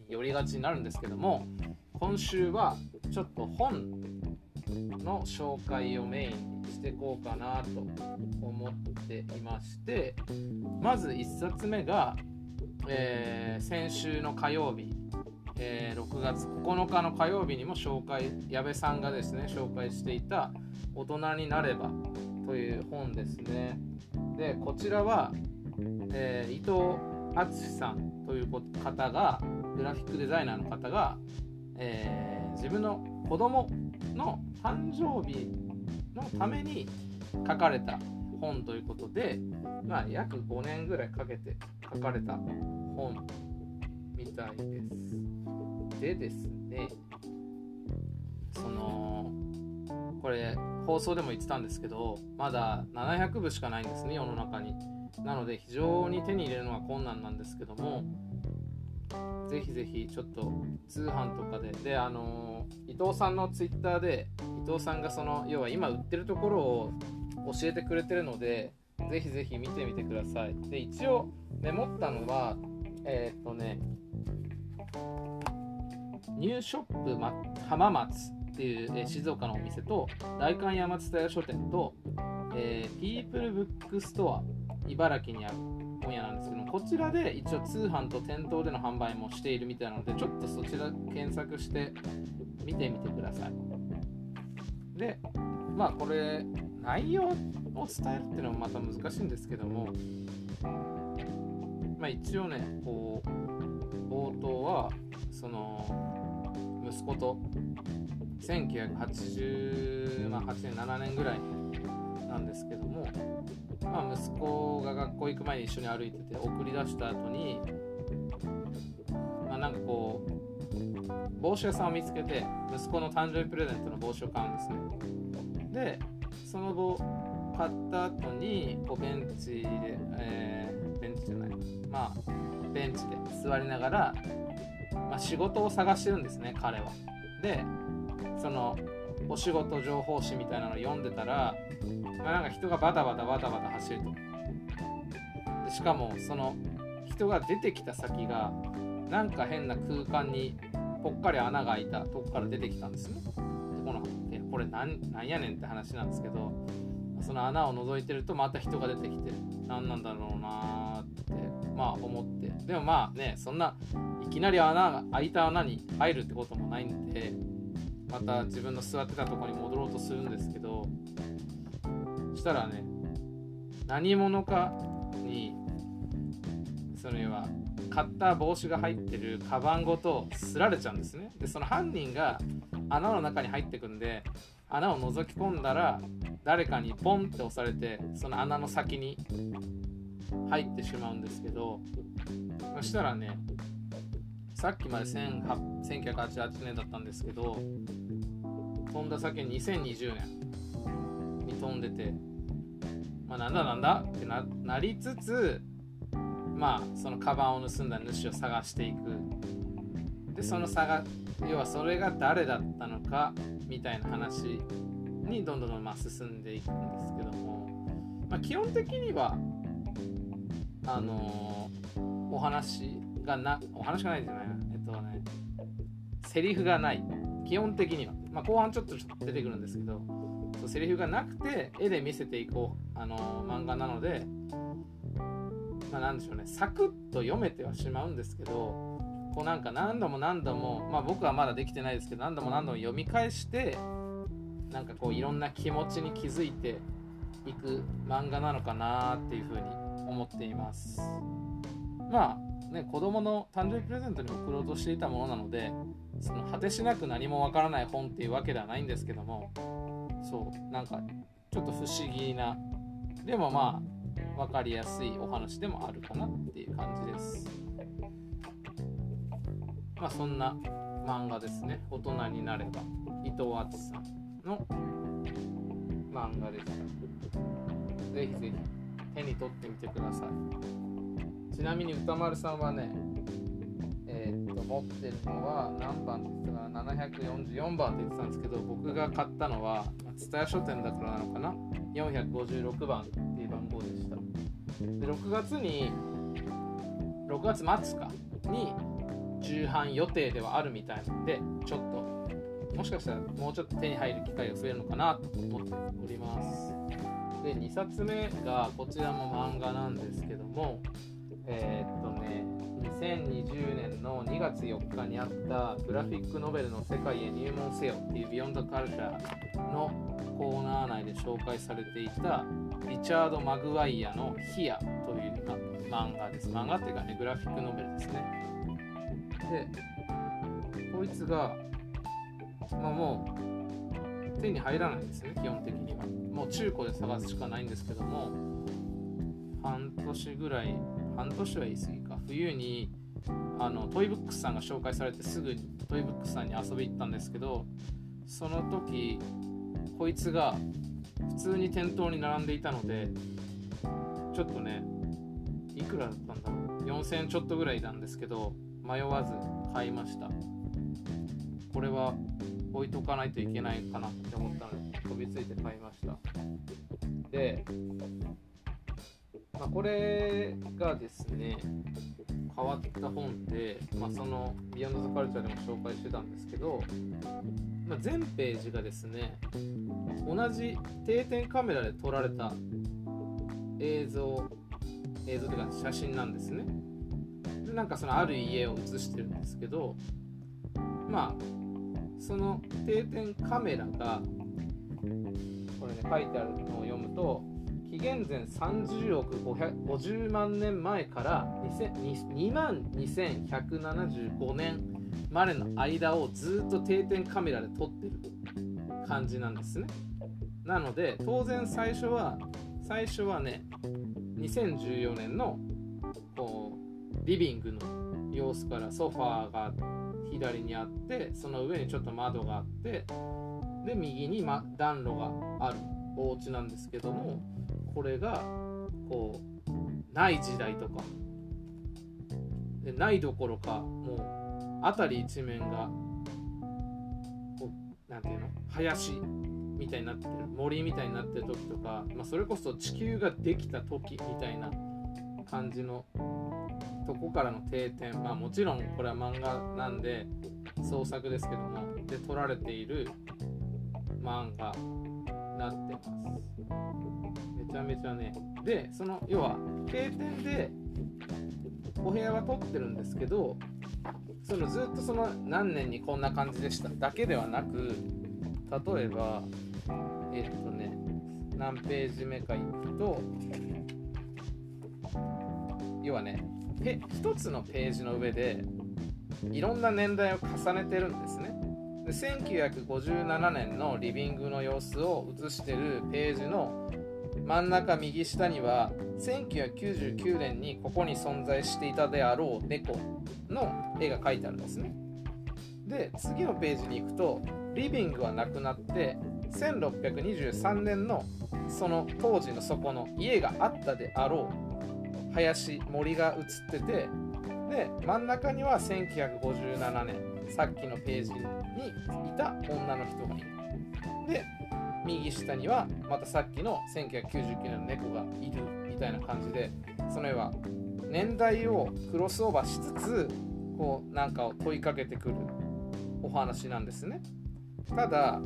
寄りがちになるんですけども今週はちょっと本の紹介をメインにしていこうかなと思っていましてまず1冊目が、えー、先週の火曜日、えー、6月9日の火曜日にも紹介矢部さんがですね紹介していた「大人になれば」という本ですね。でこちらは、えー、伊藤敦さんという方がグラフィックデザイナーの方が、えー、自分の子供の誕生日のために書かれた本ということで、まあ、約5年ぐらいかけて書かれた本みたいです。でですね、その、これ放送でも言ってたんですけど、まだ700部しかないんですね、世の中に。なので非常に手に入れるのが困難なんですけども、ぜひぜひちょっと通販とかで、で、あの伊藤さんのツイッターで、伊藤さんがその、要は今売ってるところを教えてくれてるので、ぜひぜひ見てみてください。で、一応メモったのは、えー、っとね、ニューショップ、ま、浜松っていう、えー、静岡のお店と、代官山蔦屋書店と、えー、ピープルブックストア、茨城にある本屋なんですけどこちらで一応通販と店頭での販売もしているみたいなのでちょっとそちら検索して見てみてください。でまあこれ内容を伝えるっていうのはまた難しいんですけどもまあ一応ねこう冒頭はその息子と1988年7年ぐらいになんですけどもまあ、息子が学校行く前に一緒に歩いてて送り出した後にまあなんかこう帽子屋さんを見つけて息子の誕生日プレゼントの帽子を買うんですね。でその帽買った後にこうベンチで、えー、ベンチじゃない。まあベンチで座りながら、まあ、仕事を探してるんですね彼は。でそのお仕事情報誌みたいなの読んでたら、まあ、なんか人がバタバタバタバタ走ると。でしかもその人が出てきた先がなんか変な空間にぽっかり穴が開いたとこから出てきたんですね。でこのこれなんなんやねんって話なんですけどその穴を覗いてるとまた人が出てきて何なんだろうなってまあ思って。でもまあねそんないきなり穴が開いた穴に入るってこともないんでまた自分の座ってたとこに戻ろうとするんですけどしたらね何者かにその要は買った帽子が入ってるカバンごとすられちゃうんですね。でその犯人が穴の中に入ってくんで穴を覗き込んだら誰かにポンって押されてその穴の先に入ってしまうんですけどそしたらねさっきまで1988年だったんですけど飛んだ先2020年に飛んでて、まあ、なんだなんだってななりつつまあそのカバンを盗んだ主を探していく。でその探要はそれが誰だったのかみたいな話にどんどんまあ進んでいくんですけども、まあ、基本的にはあのー、お話がなお話がないんじゃないえっとねセリフがない。基本的には、まあ、後半ちょっと出てくるんですけどそうセリフがなくて絵で見せていこうあの漫画なのでまあなんでしょうね。サクッと読めてはしまうんですけどこうなんか何度も何度もまあ僕はまだできてないですけど何度も何度も読み返してなんかこういろんな気持ちに気づいていく漫画なのかなっていうふうに思っています。まあね、子供の誕生日プレゼントに送ろうとしていたものなのでその果てしなく何もわからない本っていうわけではないんですけどもそうなんかちょっと不思議なでもまあ分かりやすいお話でもあるかなっていう感じです。まあそんな漫画ですね。大人になれば伊藤敦さんの漫画でしたぜひぜひ手に取ってみてください。ちなみに歌丸さんはねえー、っと持ってるのは何番って言ったか744番って言ってたんですけど僕が買ったのは蔦屋書店だからなのかな456番っていう番号でした。で6月に6月末かに重版予定ではあるみたいなのでちょっともしかしたらもうちょっと手に入る機会が増えるのかなと思っております。で2冊目がこちらも漫画なんですけどもえー、っとね2020年の2月4日にあったグラフィックノベルの世界へ入門せよっていうビヨンドカルチャーのコーナー内で紹介されていたリチャード・マグワイアの「ヒア」という、漫画です。漫画っていうかねグラフィックノベルですね。でこいつが、まあ、もう手に入らないんですね基本的には。もう中古で探すしかないんですけども半年ぐらい半年は言い過ぎか。冬にあのトイブックスさんが紹介されてすぐにトイブックスさんに遊び行ったんですけどその時こいつが普通に店頭に並んでいたのでちょっとねいくらだったんだろう。4000円ちょっとぐらいなんですけど迷わず買いました。これは置いとかないといけないかなって思ったので飛びついて買いました。で、まあ、これがですね変わった本で、まあ、その「ビヨンド・ザ・カルチャー」でも紹介してたんですけど、まあ、全ページがですね同じ定点カメラで撮られた映像映像というか写真なんですね。なんかそのある家を映してるんですけどまあその定点カメラがこれね書いてあるのを読むと紀元前30億50万年前から2万2175年までの間をずっと定点カメラで撮ってる感じなんですねなので当然最初は最初はね2014年のこうリビングの様子からソファーが左にあってその上にちょっと窓があってで右に、ま、暖炉があるお家なんですけどもこれがこうない時代とか。でないどころかもう辺り一面がこうなんていうの？林みたいになってる。森みたいになってる時とか、まあ、それこそ地球ができた時みたいな感じのとこからの定点。まあもちろんこれは漫画なんで創作ですけどもで撮られている漫画になってます。ちゃめちゃね。でその要は定点でお部屋は撮ってるんですけどそのずっとその何年にこんな感じでした？だけではなく例えばえっとね何ページ目かいくと要はね1つのページの上でいろんな年代を重ねてるんですね。で1957年のリビングの様子を映してるページの真ん中右下には1999年にここに存在していたであろう猫の絵が描いてあるんですね。で次のページに行くとリビングはなくなって1623年のその当時のそこの家があったであろう林森が映っててで真ん中には1957年さっきのページにいた女の人がいる。で右下にはまたさっきの1999年の猫がいるみたいな感じでその絵は年代をクロスオーバーしつつこうなんかを問いかけてくるお話なんですね。ただ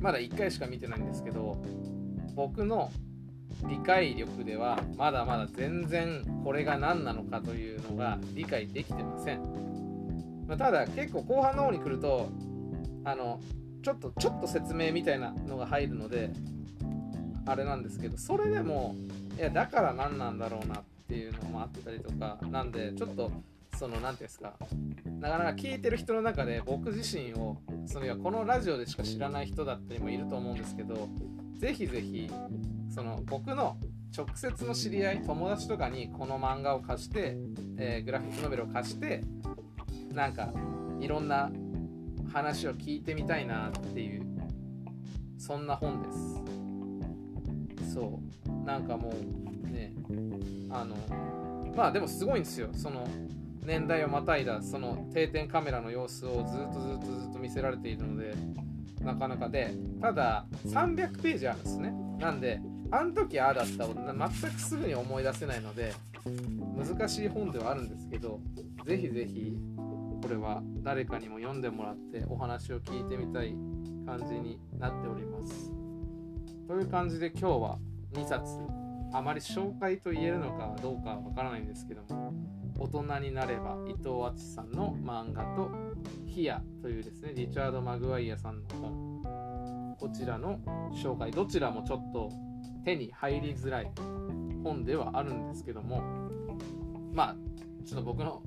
まだ1回しか見てないんですけど僕の理解力ではまだまだ全然これが何なのかというのが理解できてません、まあ、ただ結構後半の方に来るとあのちょっとちょっと説明みたいなのが入るのであれなんですけどそれでもいやだから何なんだろうなっていうのもあったりとかなんでちょっとその何て言うんですかなかなか聞いてる人の中で僕自身をそのこのラジオでしか知らない人だったりもいると思うんですけどぜひぜひその僕の直接の知り合い友達とかにこの漫画を貸して、えー、グラフィックノベルを貸してなんかいろんな話を聞いてみたいなっていうそんな本です。そう。なんかもうねあのまあでもすごいんですよ。その年代をまたいだその定点カメラの様子をずっとずっとずっと見せられているのでなかなか。でただ300ページあるんですね。なんであの時ああだったを全くすぐに思い出せないので難しい本ではあるんですけどぜひぜひこれは誰かにも読んでもらってお話を聞いてみたい感じになっております。という感じで今日は2冊あまり紹介と言えるのかどうかわからないんですけども大人になれば伊藤敦さんの漫画とヒアというですねリチャード・マグワイアさんの本こちらの紹介どちらもちょっと手に入りづらい本ではあるんですけどもまあちょっと僕の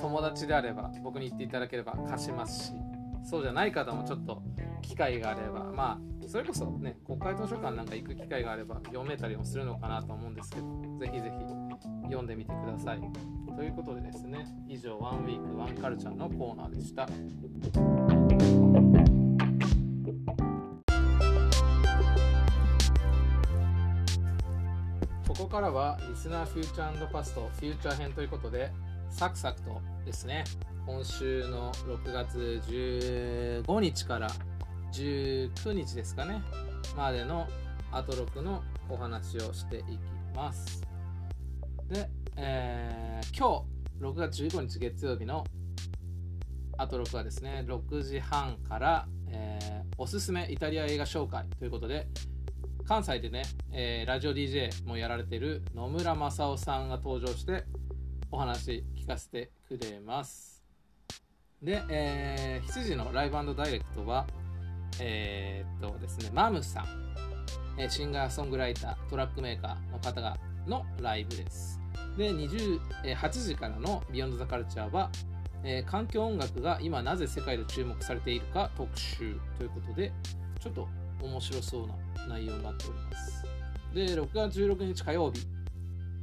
友達であれば僕に言っていただければ貸しますしそうじゃない方もちょっと機会があればまあそれこそね国会図書館なんか行く機会があれば読めたりもするのかなと思うんですけどぜひぜひ読んでみてください。ということでですね以上ワンウィークワンカルチャーのコーナーでした。ここからはリスナーフューチャーパストフューチャー編ということでサクサクとですね今週の6月15日から19日ですかねまでのアトロクのお話をしていきます。で、えー、今日6月15日月曜日のアトロクはですね6時半から、えー、おすすめイタリア映画紹介ということで関西でね、えー、ラジオ DJ もやられてる野村正夫さんが登場してお話聞かせてくれます。で、えー、7時のライブダイレクトはえー、っとですねマムさん、えシンガーソングライタートラックメーカーの方がのライブです。で20、え8時からの「ビヨンドザカルチャーは、えー、環境音楽が今なぜ世界で注目されているか特集ということでちょっと面白そうな内容になっております。で6月16日火曜日。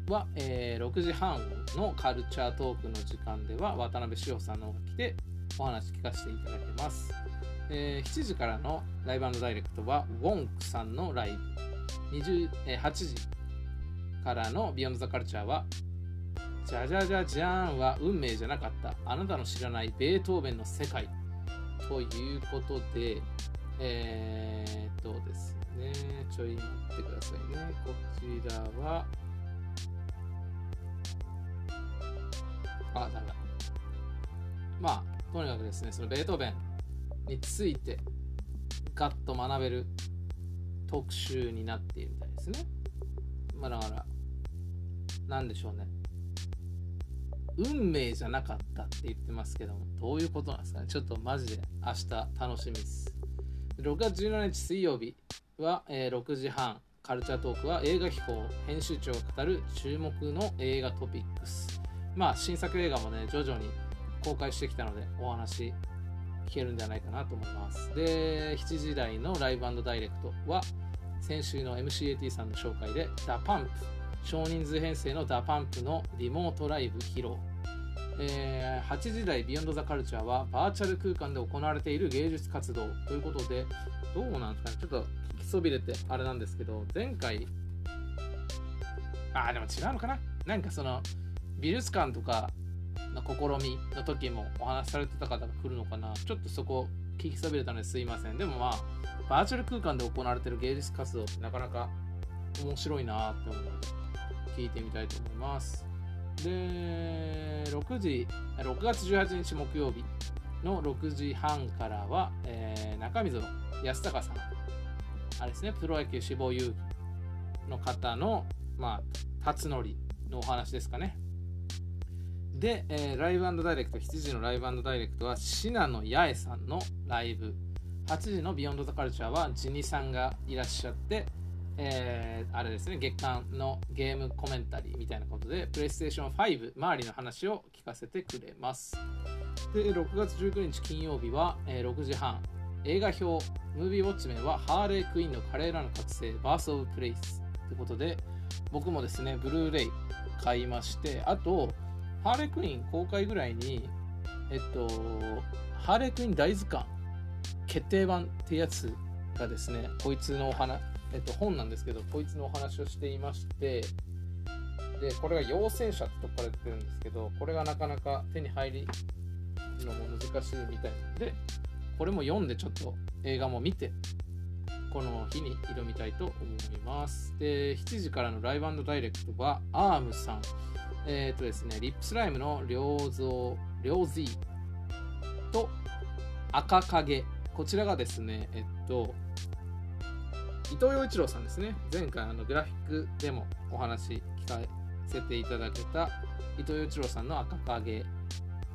は、えー、6時半のカルチャートークの時間では渡辺志保さんの方が来てお話聞かせていただきます、えー、7時からのライブダイレクトはウォンクさんのライブ。20、えー、8時からのビヨンドザカルチャーはじゃじゃじゃじゃーんは運命じゃなかった。あなたの知らないベートーベンの世界。ということでえー、っとですねちょい待ってくださいね。こちらはあ、ダメだ。まあ、とにかくですね、そのベートーベンについてガッと学べる特集になっているみたいですね。まあだから、なんでしょうね。運命じゃなかったって言ってますけども、どういうことなんですかね。ちょっとマジで明日楽しみです。6月17日水曜日は、えー、6時半、カルチャートークは映画秘宝編集長が語る注目の映画トピックス。まあ新作映画もね徐々に公開してきたのでお話聞けるんじゃないかなと思います。で7時台のライブ＆ダイレクトは先週の MCAT さんの紹介で DA PUMP少人数編成の DA PUMP のリモートライブ披露。えー、8時台ビヨンドザカルチャーはバーチャル空間で行われている芸術活動。ということでどうなんですかね？ちょっと聞きそびれてあれなんですけど前回ああでも違うのかな？なんかその美術館とかの試みの時もお話しされてた方が来るのかな。ちょっとそこ聞きそびれたのですいません。でもまあバーチャル空間で行われてる芸術活動ってなかなか面白いなって思うので聞いてみたいと思いますで6時6月18日木曜日の6時半からは、えー、中溝康隆さんあれですね。プロ野球志望遊戯の方のまあ辰徳のお話ですかね。で、えー、ライブダイレクト、7時のライブダイレクトは、信濃八重さんのライブ。8時のビヨンドザカルチャーは、ジニさんがいらっしゃって、えー、あれですね、月間のゲームコメンタリーみたいなことで、プレイステーション5周りの話を聞かせてくれます。で、6月19日金曜日は、えー、6時半、映画表、ムービーウォッチメンは、ハーレークイーンの華麗なる覚醒、バース・オブ・プレイスということで、僕もですね、ブルーレイ買いまして、あと、ハーレクイン公開ぐらいに、えっと、ハーレクイン大図鑑決定版ってやつがですね、こいつのお話、えっと、本なんですけど、こいつのお話をしていまして、でこれが陽戦車ってとこから出てるんですけどこれがなかなか手に入りのも難しいみたいなのでこれも読んでちょっと映画も見てこの日に挑みたいと思います。で7時からのライブダイレクトはアームさん。えっ、ー、とですねリップスライムの良造良 Z と赤影。こちらがですねえっと伊藤洋一郎さんですね。前回あのグラフィックでもお話聞かせていただけた伊藤洋一郎さんの赤影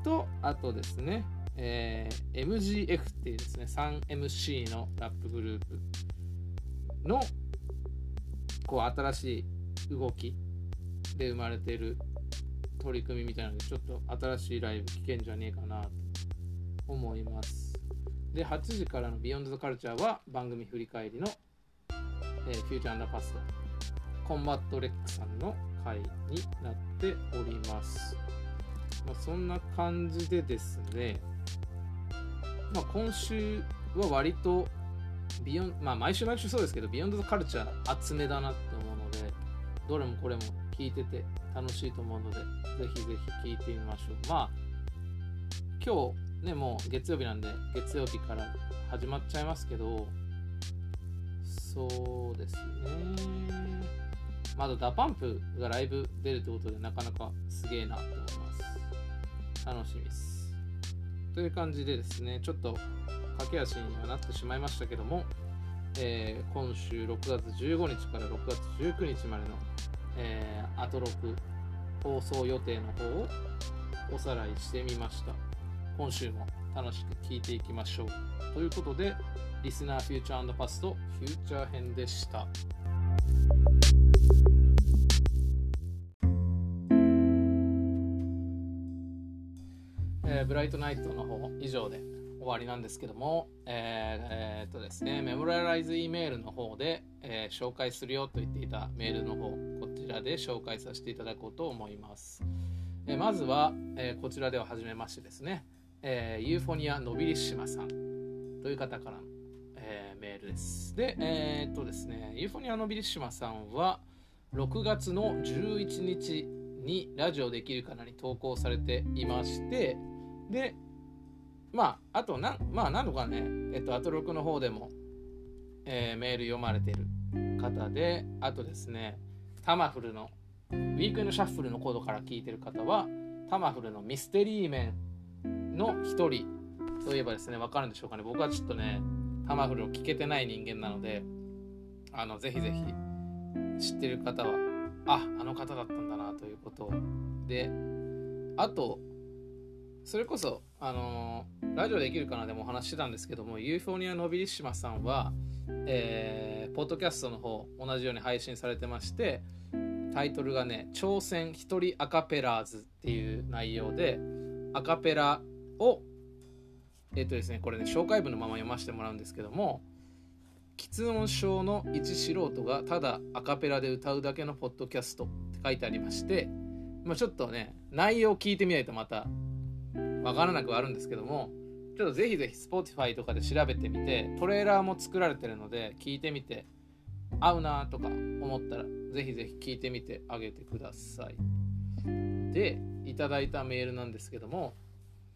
とあとですね、えー、MGF っていうですね 3MC のラップグループのこう新しい動きで生まれてる取り組みみたいなのでちょっと新しいライブ聞けんじゃねえかなと思います。で8時からの Beyond the Culture は番組振り返りのえー、フューチャーアンドパストコンバット RECさんの回になっております。まあ、そんな感じでですね、まあ、今週は割とビヨン、まあ、毎週毎週そうですけど、ビヨンドザカルチャー厚めだなって思うので、どれもこれも聞いてて楽しいと思うので、ぜひぜひ聞いてみましょう。まあ、今日ね、もう月曜日なんで、月曜日から始まっちゃいますけど、そうですね。まだ DA PUMP がライブ出るってことでなかなかすげえなって思います。楽しみです。という感じでですね、ちょっと駆け足にはなってしまいましたけども、えー、今週6月15日から6月19日までの、えー、アトロク放送予定の方をおさらいしてみました。今週も楽しく聴いていきましょう。ということで、リスナーフューチャーパストフューチャー編でした。えー、ブライトナイトの方以上で終わりなんですけども、えー、えー、っとですね、メモラライズ E メールの方で、えー、紹介するよと言っていたメールの方、らで紹介させていただこうと思います。え、まずは、え、こちらでは初めましてですね、え、ユーフォニア・ノビリッシマさんという方からのえメールです。で、えー、っとですね、ユーフォニア・ノビリッシマさんは、6月の11日にラジオできるかなに投稿されていまして、で、まあ、あとな、まあ、何度かね、えっと、アトロクの方でも、えー、メール読まれてる方で、あとですね、タマフルの、ウィークエンドシャッフルのコードから聞いてる方は、タマフルのミステリーメンの一人といえばですね、分かるんでしょうかね。僕はちょっとね、タマフルを聞けてない人間なのであのぜひぜひ知ってる方はああの方だったんだなということであとそれこそあのラジオできるかなでもお話してたんですけどもユーフォニア・ノビリッシマさんは、えー、ポッドキャストの方同じように配信されてましてタイトルがね「挑戦一人アカペラーズ」っていう内容でアカペラをえっ、とですねこれね紹介文のまま読ませてもらうんですけども喫音症の一素人がただアカペラで歌うだけのポッドキャストって書いてありまして、ま、ちょっとね内容を聞いてみないとまたわからなくはあるんですけどもちょっとぜひぜひ Spotify とかで調べてみてトレーラーも作られてるので聞いてみて合うなとか思ったらぜひぜひ聞いてみてあげてくださいでいただいたメールなんですけども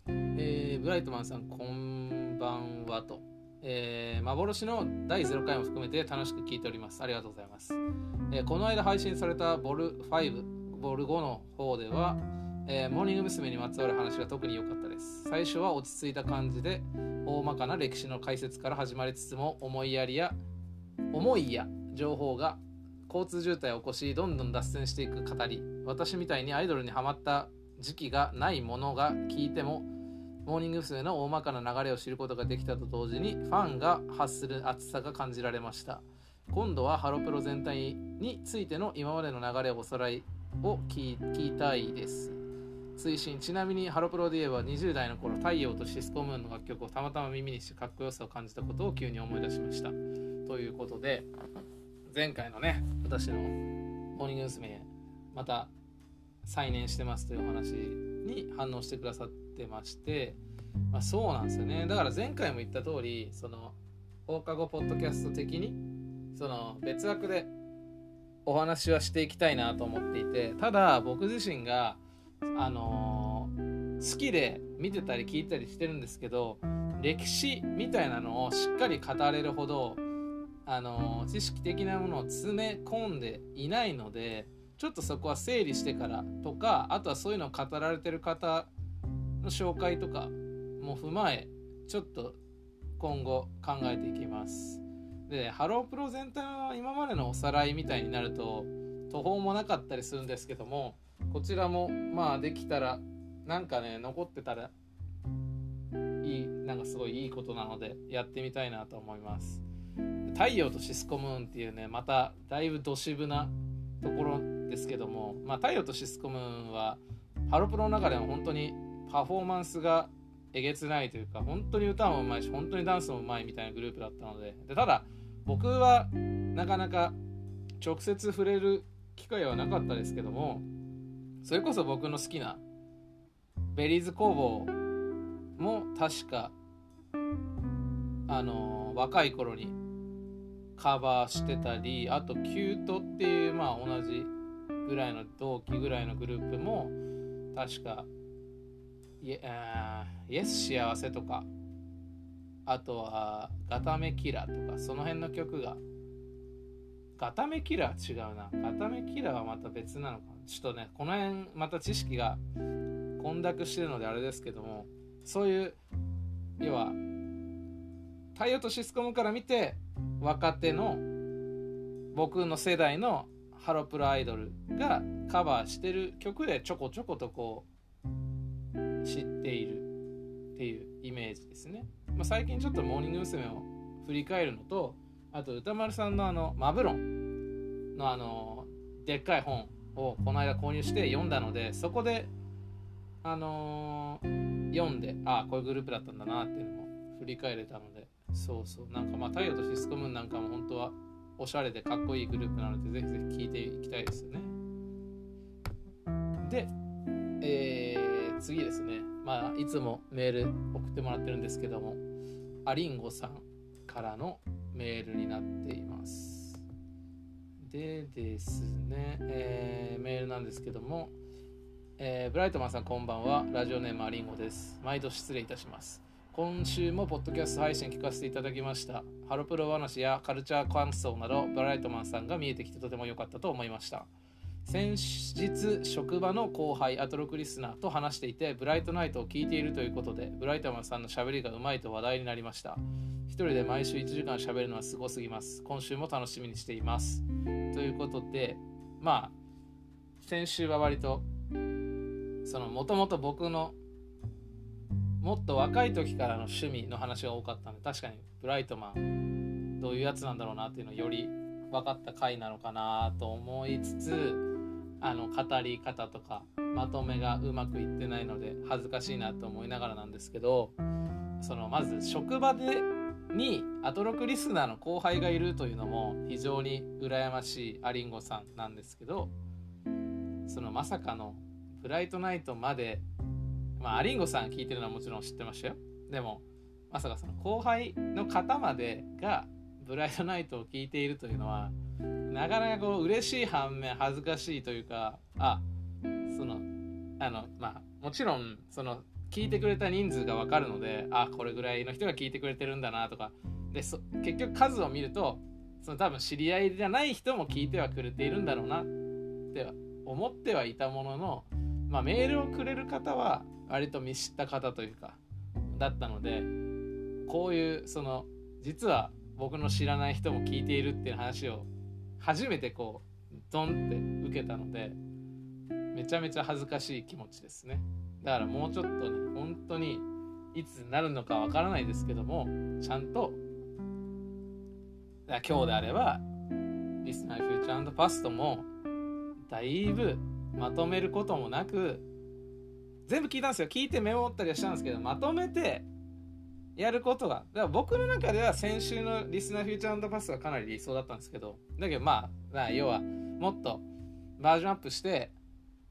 えー、ブライトマンさん、こんばんはと。えー、幻の第0回も含めて楽しく聞いております。ありがとうございます。えー、この間配信されたボル5、ボル5の方では、えー、モーニング娘。にまつわる話が特に良かったです。最初は落ち着いた感じで、大まかな歴史の解説から始まりつつも、思いやりや、思いや情報が交通渋滞を起こし、どんどん脱線していく語り、私みたいにアイドルにはまった時期がないものが聞いてもモーニング娘。の大まかな流れを知ることができたと同時にファンが発する熱さが感じられました今度はハロプロ全体についての今までの流れをおさらいを聞きたいです推進ちなみにハロプロで言えば20代の頃太陽とシスコムーンの楽曲をたまたま耳にしてかっこよさを感じたことを急に思い出しましたということで前回のね私のモーニング娘。また再燃してますというお話に反応してくださってまして、まあ、そうなんですよねだから前回も言った通りその放課後ポッドキャスト的にその別枠でお話はしていきたいなと思っていてただ僕自身があのー、好きで見てたり聞いたりしてるんですけど歴史みたいなのをしっかり語れるほどあの知識的なものを詰め込んでいないのでちょっとそこは整理してからとかあとはそういうのを語られてる方の紹介とかも踏まえちょっと今後考えていきます。でハロープロ全体は今までのおさらいみたいになると途方もなかったりするんですけどもこちらもまあできたらなんかね残ってたらいいなんかすごいいいことなのでやってみたいなと思います。太陽とシスコムーンっていうねまただいぶど渋なところですけども、まあ、太陽とシスコムーンはハロプロの中でも本当にパフォーマンスがえげつないというか本当に歌もうまいし本当にダンスもうまいみたいなグループだったのででただ僕はなかなか直接触れる機会はなかったですけどもそれこそ僕の好きな Berryz工房も確かあの若い頃にカバーしてたりあと℃-ute っていうまあ同じぐらいの同期ぐらいのグループも確かイエス幸せとかあとはガタメキラーとかその辺の曲がガタメキラー違うな。ガタメキラーはまた別なのかちょっとねこの辺また知識が混濁してるのであれですけどもそういう要は太陽とシスコムから見て若手の僕の世代のハロプロアイドルがカバーしてる曲でちょこちょことこう知っているっていうイメージですね、まあ、最近ちょっとモーニング娘。を振り返るのとあと歌丸さんのあのマブロンのあのでっかい本をこの間購入して読んだのでそこであのー、読んでああこういうグループだったんだなっていうのも振り返れたのでそうそうなんかまあ太陽とシスコムーンなんかも本当はおしゃれでかっこいいグループなのでぜひぜひ聴いていきたいですよね。でえー、次ですね。まあいつもメール送ってもらってるんですけどもアリンゴさんからのメールになっています。でですね、えー、メールなんですけどもえー、ブライトマンさんこんばんは。ラジオネームアリンゴです。毎度失礼いたします。今週もポッドキャスト配信聞かせていただきました。ハロプロ話やカルチャー感想などブライトマンさんが見えてきてとても良かったと思いました。先日職場の後輩アトロクリスナーと話していてブライトナイトを聞いているということでブライトマンさんのしゃべりがうまいと話題になりました。一人で毎週1時間しゃべるのはすごすぎます。今週も楽しみにしています。ということでまあ先週は割とそのもともと僕のもっと若い時からの趣味の話が多かったんで確かにブライトマンどういうやつなんだろうなっていうのをより分かった回なのかなと思いつつあの語り方とかまとめがうまくいってないので恥ずかしいなと思いながらなんですけどそのまず職場でにアトロクリスナーの後輩がいるというのも非常に羨ましいアリンゴさんなんですけどそのまさかのブライトナイトまでまあ、アリンゴさん聞いてるのはもちろん知ってましたよ。でも、まさかその後輩の方までがブライトナイトを聞いているというのは、なかなかこう嬉しい反面恥ずかしいというか、あ、その、あの、まあ、もちろん、その、聞いてくれた人数がわかるので、あ、これぐらいの人が聞いてくれてるんだなとか、で、そ結局数を見ると、その多分知り合いじゃない人も聞いてはくれているんだろうなって思ってはいたものの、まあ、メールをくれる方は割と見知った方というかだったのでこういうその実は僕の知らない人も聞いているっていう話を初めてこうドンって受けたのでめちゃめちゃ恥ずかしい気持ちですね。だからもうちょっとね本当にいつになるのかわからないですけどもちゃんと今日であればリスナーフューチャーパストもだいぶまとめることもなく全部聞いたんですよ。聞いてメモったりはしたんですけどまとめてやることが。だから僕の中では先週のリスナーフューチャーパスがかなり理想だったんですけどだけどまあ要はもっとバージョンアップして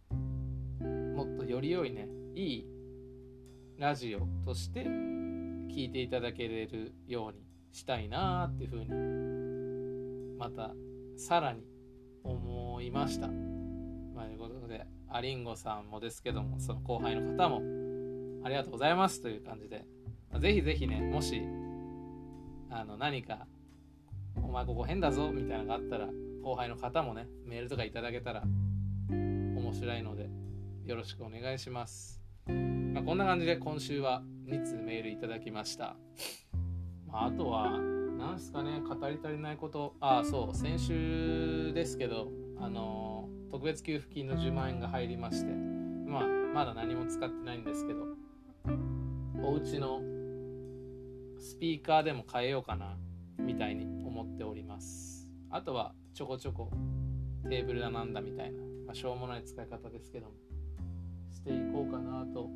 もっとより良いねいいラジオとして聞いていただけれるようにしたいなっていうふうにまたさらに思いました。まあ、ということでアリンゴさんもですけどもその後輩の方もありがとうございますという感じで、まあ、ぜひぜひねもしあの何かお前ここ変だぞみたいなのがあったら後輩の方もねメールとかいただけたら面白いのでよろしくお願いします、まあ、こんな感じで今週は2通メールいただきました、まあ、あとは何すかね語り足りないこと。ああそう先週ですけどあのー特別給付金の10万円が入りまして。まあまだ何も使ってないんですけどお家のスピーカーでも変えようかなみたいに思っております。あとはちょこちょこテーブルだなんだみたいな、まあ、しょうもない使い方ですけども。していこうかなと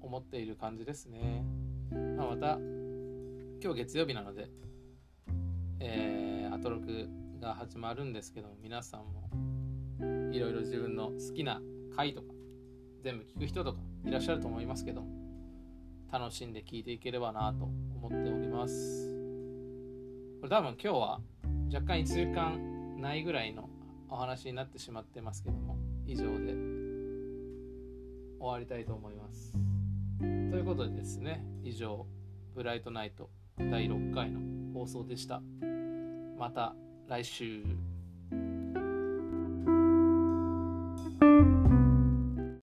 思っている感じですね、まあ、また今日月曜日なのでえー、アトロクが始まるんですけど皆さんもいろいろ自分の好きな回とか全部聞く人とかいらっしゃると思いますけど楽しんで聞いていければなと思っております。これ多分今日は若干1時間ないぐらいのお話になってしまってますけども以上で終わりたいと思います。ということでですね以上ブライトナイト第6回の放送でした。また来週。